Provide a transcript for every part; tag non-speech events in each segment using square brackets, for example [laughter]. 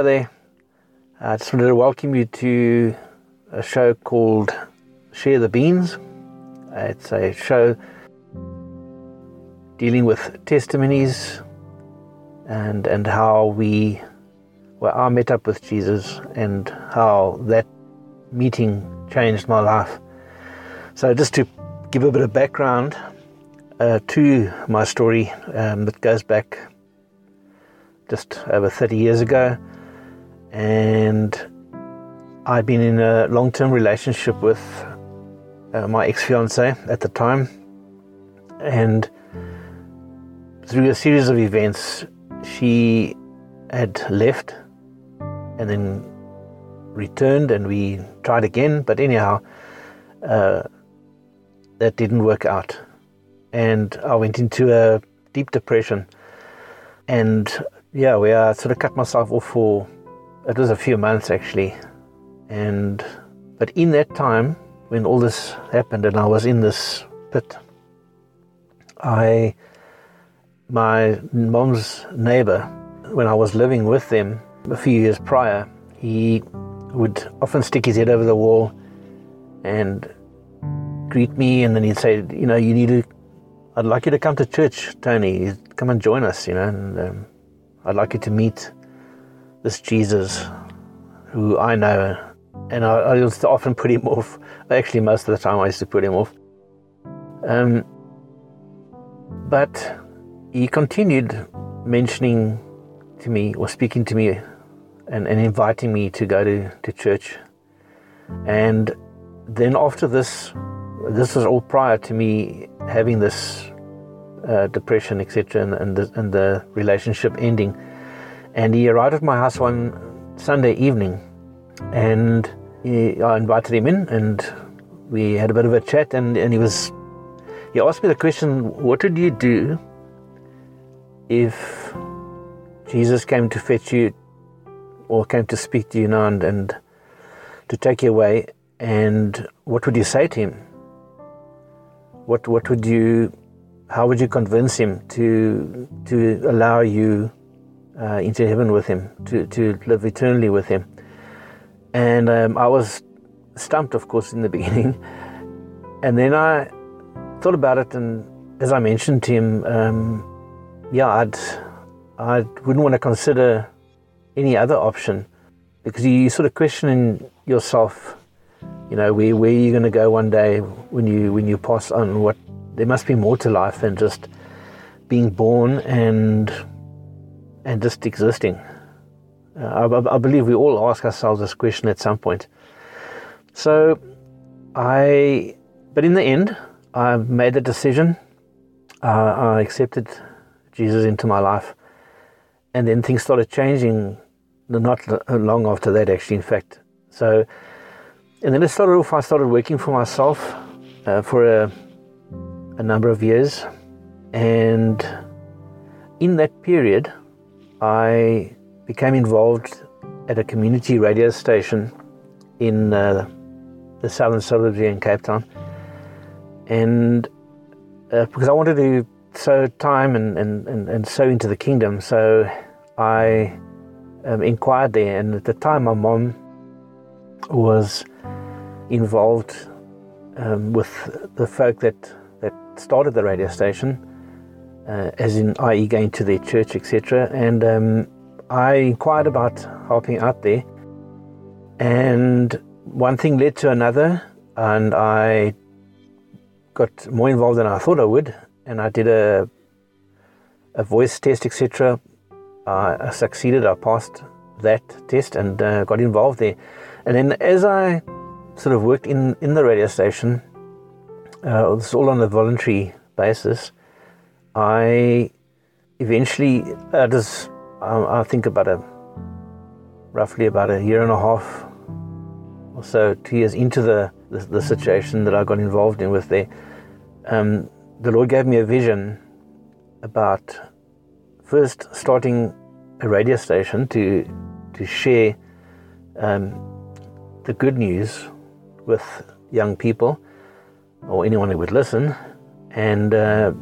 Hi there. I just wanted to welcome you to a show called Share the Beans. It's a show dealing with testimonies and and how we well I met up with Jesus and how that meeting changed my life. So just to give a bit of background uh, to my story um, that goes back just over 30 years ago and I'd been in a long-term relationship with uh, my ex-fiance at the time and through a series of events, she had left and then returned, and we tried again. But anyhow, uh, that didn't work out, and I went into a deep depression. And yeah, we uh, sort of cut myself off for it was a few months actually, and but in that time when all this happened and I was in this pit, I my mom's neighbor, when I was living with them a few years prior, he would often stick his head over the wall and greet me, and then he'd say, You know, you need to, I'd like you to come to church, Tony. Come and join us, you know, and um, I'd like you to meet this Jesus who I know. And I, I used to often put him [laughs] off. Actually, most of the time I used to put him off. Um, but he continued mentioning to me or speaking to me and, and inviting me to go to, to church. And then after this, this was all prior to me having this uh, depression, etc., and, and, the, and the relationship ending. And he arrived at my house one Sunday evening, and he, I invited him in, and we had a bit of a chat. And, and he was, he asked me the question, "What would you do if Jesus came to fetch you or came to speak to you now and, and to take you away, and what would you say to him? What what would you how would you convince him to to allow you uh, into heaven with him, to, to live eternally with him? And um, I was stumped, of course, in the [laughs] beginning. And then I thought about it, and as I mentioned to him, um, yeah, I'd I wouldn't want to consider any other option because you sort of questioning yourself, you know, where where you going to go one day when you when you pass on. What there must be more to life than just being born and and just existing. Uh, I, I believe we all ask ourselves this question at some point. So, I, but in the end, I made the decision. Uh, I accepted Jesus into my life. And then things started changing not long after that, actually, in fact. So, and then it started off, I started working for myself uh, for a, a number of years. And in that period, I became involved at a community radio station in uh, the southern suburbs here in Cape Town. And uh, because I wanted to sow time and, and, and, and sow into the kingdom. So I um, inquired there, and at the time, my mom was involved um, with the folk that, that started the radio station, uh, as in, i.e., going to their church, etc. And um, I inquired about helping out there, and one thing led to another, and I got more involved than I thought I would and I did a a voice test, etc. I succeeded. I passed that test and uh, got involved there. And then as I sort of worked in in the radio station, uh, it's all on a voluntary basis. I eventually, uh, just I think about a roughly about a year and a half or so, two years into the the, the situation that I got involved in with there. Um, the Lord gave me a vision about first starting a radio station to to share um, the good news with young people or anyone who would listen, and uh,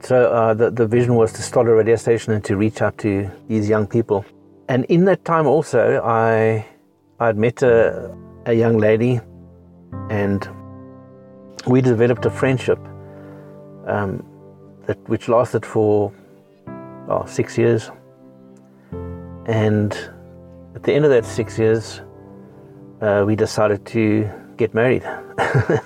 so uh, the the vision was to start a radio station and to reach out to these young people. and in that time also, I I'd met a, a young lady, and we developed a friendship um, that which lasted for oh, six years. And at the end of that six years, uh, we decided to get married.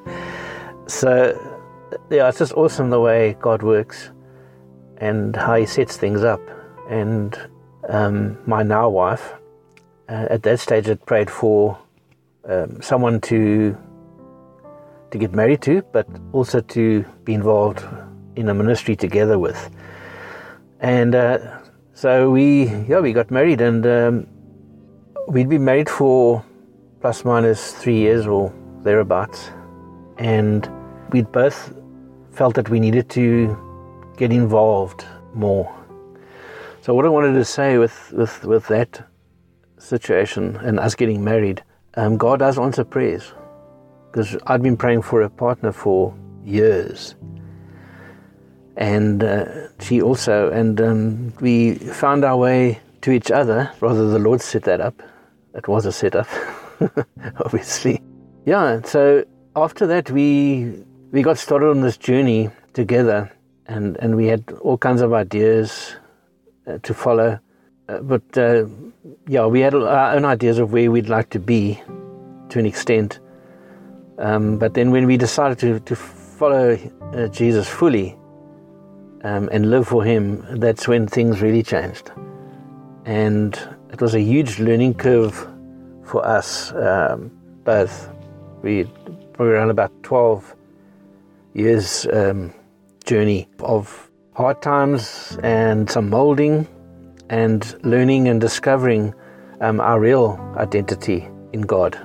[laughs] so, yeah, it's just awesome the way God works and how He sets things up. And um, my now wife, uh, at that stage, had prayed for um, someone to to get married to, but also to be involved in a ministry together with. And uh, so we, yeah, we got married, and um, we'd been married for plus minus three years or thereabouts, and we'd both felt that we needed to get involved more. So what I wanted to say with with with that situation and us getting married, um, God does answer prayers because I'd been praying for a partner for years, and uh, she also, and um, we found our way to each other. Rather, the Lord set that up. It was a setup, [laughs] obviously. Yeah. So after that, we we got started on this journey together, and and we had all kinds of ideas uh, to follow, uh, but uh, yeah, we had our own ideas of where we'd like to be, to an extent. Um, but then when we decided to to follow uh, Jesus fully, um, and live for Him, that's when things really changed. And it was a huge learning curve for us um, both. We probably around about 12 years um, journey of hard times and some molding and learning and discovering um, our real identity in God.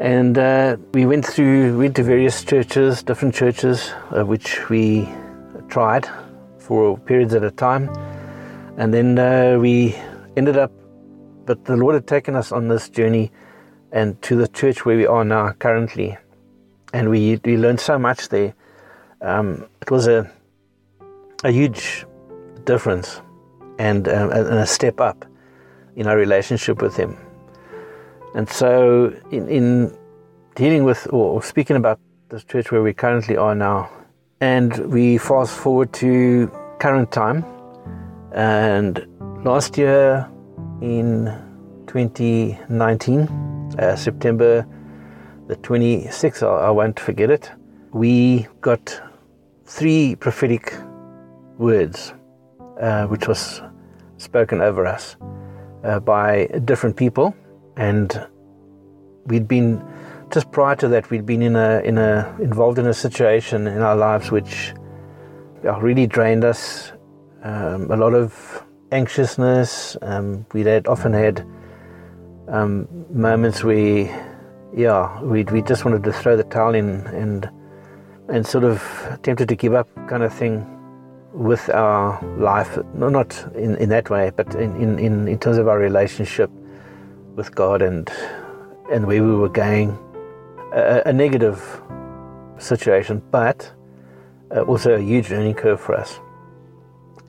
And uh, we went through, went to various churches, different churches, uh, which we tried for periods at a time. And then uh, we ended up, but the Lord had taken us on this journey and to the church where we are now currently. And we, we learned so much there. Um, it was a, a huge difference and, um, and a step up in our relationship with Him. And so, in, in dealing with or speaking about the church where we currently are now, and we fast forward to current time. And last year in 2019, uh, September the 26th, I, won't forget it, we got three prophetic words uh, which was spoken over us uh, by different people. And we'd been just prior to that, we'd been in a in a involved in a situation in our lives which really drained us. Um, a lot of anxiousness. Um, we'd had often had um, moments where, yeah, we we just wanted to throw the towel in and and sort of tempted to give up, kind of thing, with our life. No, not in, in that way, but in, in, in terms of our relationship with God and and where we were going a, a negative situation, but uh, also a huge learning curve for us.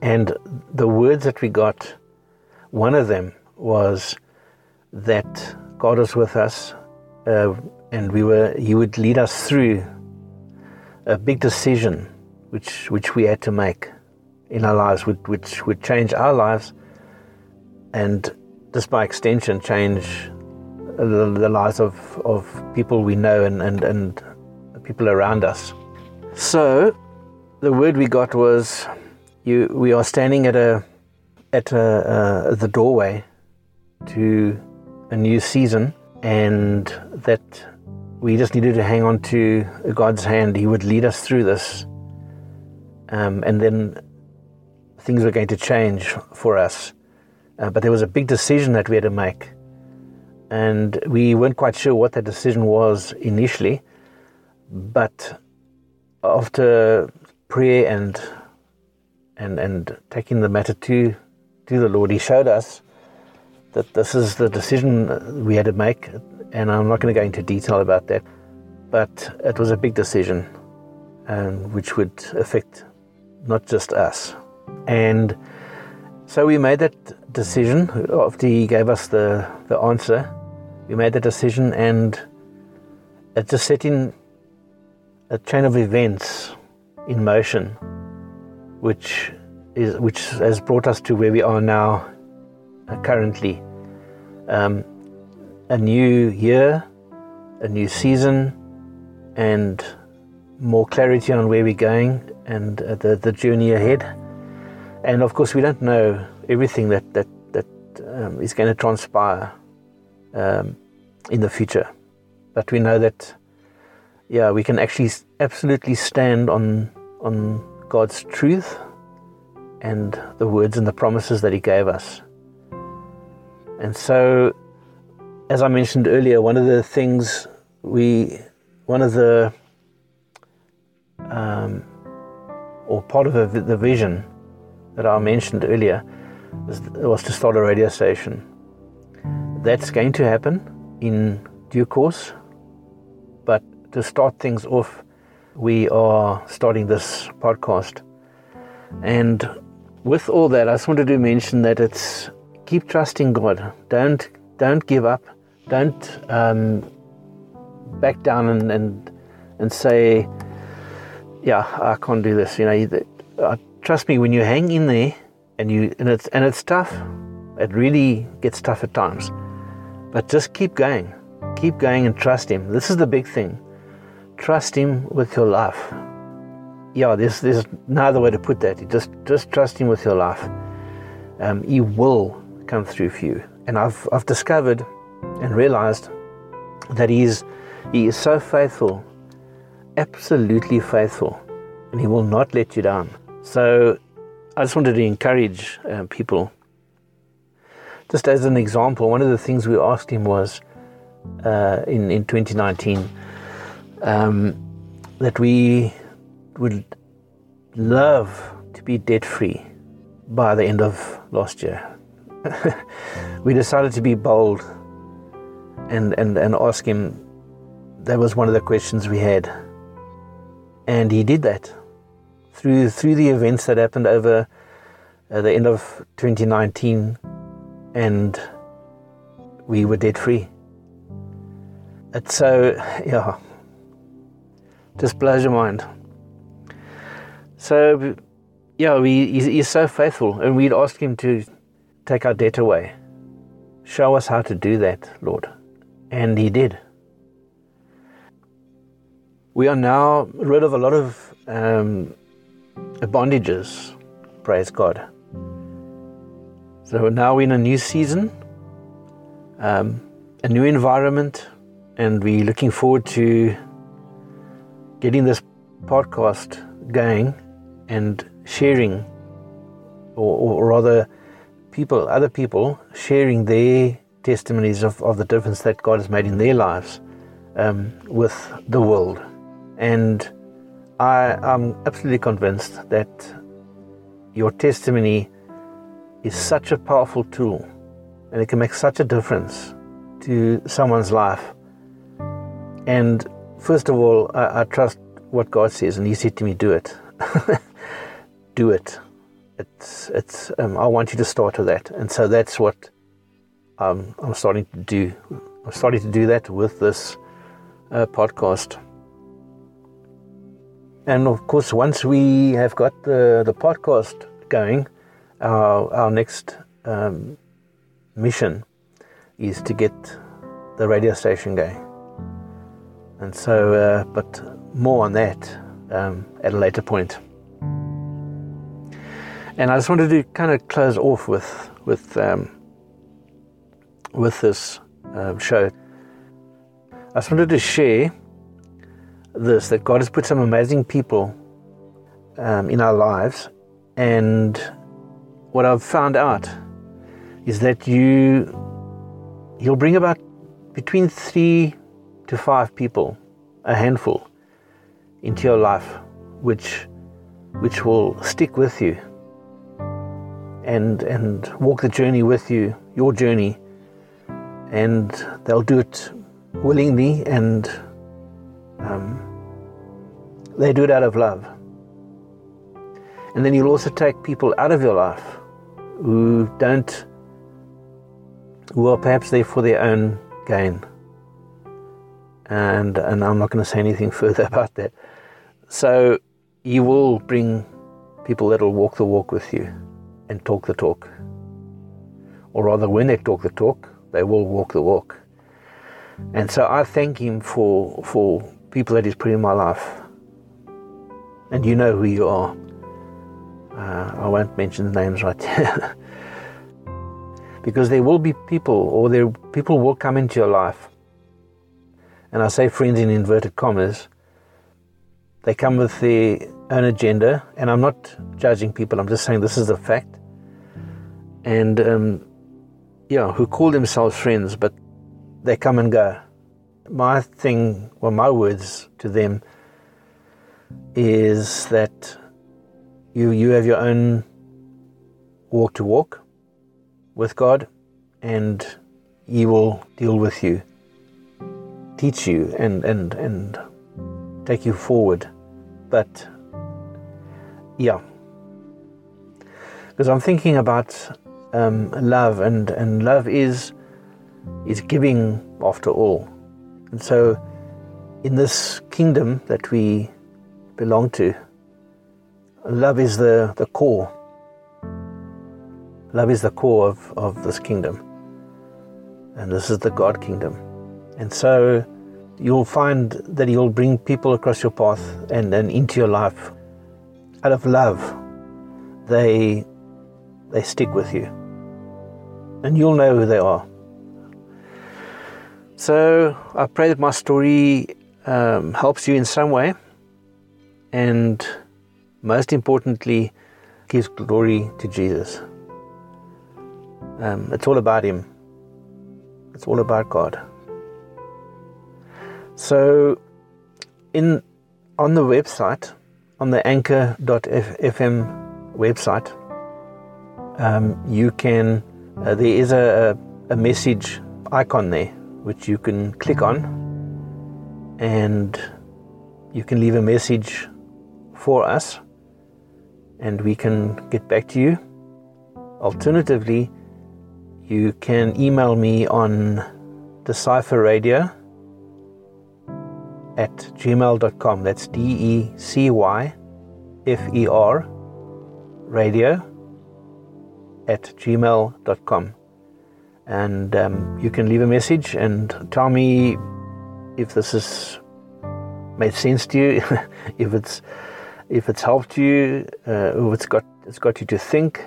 And the words that we got, one of them was that God was with us, uh, and we were He would lead us through a big decision, which which we had to make in our lives, which, which would change our lives, and just by extension change the, the lives of, of people we know and, and, and people around us. So the word we got was you, we are standing at a at a, uh, the doorway to a new season, and that we just needed to hang on to God's hand. He would lead us through this, um, and then things were going to change for us. Uh, but there was a big decision that we had to make and we weren't quite sure what that decision was initially, but after prayer and and and taking the matter to to the Lord, He showed us that this is the decision we had to make, and I'm not going to go into detail about that, but it was a big decision, and which would affect not just us, and So we made that decision after he gave us the, the answer. We made the decision and it just set in a chain of events in motion, which is which has brought us to where we are now, uh, currently. Um, a new year, a new season, and more clarity on where we're going and uh, the the journey ahead. And of course, we don't know everything that that that um, is going to transpire um, in the future, but we know that yeah, we can actually absolutely stand on on God's truth and the words and the promises that He gave us. And so, as I mentioned earlier, one of the things we, one of the, um, or part of the vision that I mentioned earlier was, was to start a radio station. That's going to happen in due course, but to start things off, we are starting this podcast. And with all that, I just wanted to mention that it's keep trusting God. Don't don't give up. Don't um, back down and, and and say, "Yeah, I can't do this." You know, uh, trust me. When you hang in there and you and it's and it's tough, it really gets tough at times. But just keep going, keep going, and trust Him. This is the big thing. Trust Him with your life yeah, there's there's no other way to put that. You just just trust Him with your life. Um, he will come through for you. And I've I've discovered and realized that He is He is so faithful, absolutely faithful, and He will not let you down. So I just wanted to encourage uh, people. Just as an example, one of the things we asked him was uh, in in 2019 um, that we would love to be debt free by the end of last year. We decided to be bold and, and, and ask him. That was one of the questions we had. And he did that through, through the events that happened over uh, the end of 2019, and we were debt free. It's so, yeah, just blows your mind. So, yeah, we, he's, he's so faithful, and we'd ask him to take our debt away. Show us how to do that, Lord. And he did. We are now rid of a lot of um, bondages, praise God. So now we're in a new season, um, a new environment, and we're looking forward to getting this podcast going and sharing, or, or rather, people, other people sharing their testimonies of, of the difference that God has made in their lives um, with the world. And I am absolutely convinced that your testimony is such a powerful tool and it can make such a difference to someone's life. And first of all, I, I trust what God says, and He said to me, Do it. [laughs] do it. It's it's. Um, I want you to start with that, and so that's what um, I'm starting to do. I'm starting to do that with this uh, podcast. And of course, once we have got the, the podcast going, our, our next um, mission is to get the radio station going. And so, uh, but more on that um, at a later point. And I just wanted to kind of close off with with um, with this uh, show. I just wanted to share this that God has put some amazing people um, in our lives, and what I've found out is that you you'll bring about between three to five people, a handful, into your life, which which will stick with you and and walk the journey with you, your journey, and they'll do it willingly and um, they do it out of love. And then you'll also take people out of your life who don't, who are perhaps there for their own gain. And, and I'm not going to say anything [laughs] further about that. So you will bring people that will walk the walk with you and talk the talk. Or rather, when they talk the talk, they will walk the walk. And so I thank Him for, for people that He's put in my life. And you know who you are. Uh, I won't mention the names right here. [laughs] because there will be people, or there people will come into your life. And I say friends in inverted commas. They come with their own agenda, and I'm not judging people. I'm just saying this is a fact. And um, yeah, who call themselves friends, but they come and go. My thing, well, my words to them is that you you have your own walk to walk with God, and He will deal with you, teach you, and and and take you forward. But yeah, because I'm thinking about um, love, and, and love is is giving after all. And so, in this kingdom that we belong to, love is the, the core. Love is the core of, of this kingdom. And this is the God kingdom. And so you'll find that He'll bring people across your path and, and into your life out of love. They, they stick with you and you'll know who they are. So I pray that my story um, helps you in some way, and most importantly, gives glory to Jesus. Um, it's all about Him. It's all about God. So, in on the website, on the Anchor.fm website, um, you can uh, there is a, a message icon there which you can click on and you can leave a message for us and we can get back to you. Alternatively, you can email me on decyferradio at gmail.com. That's D E C Y F E R radio at gmail.com. And um, you can leave a message and tell me if this has made sense to you, [laughs] if it's if it's helped you, uh, or it's got it's got you to think.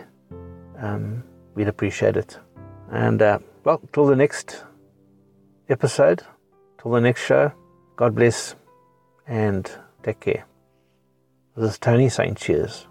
Um, we'd appreciate it. And uh, well, till the next episode, till the next show. God bless and take care. This is Tony saying cheers.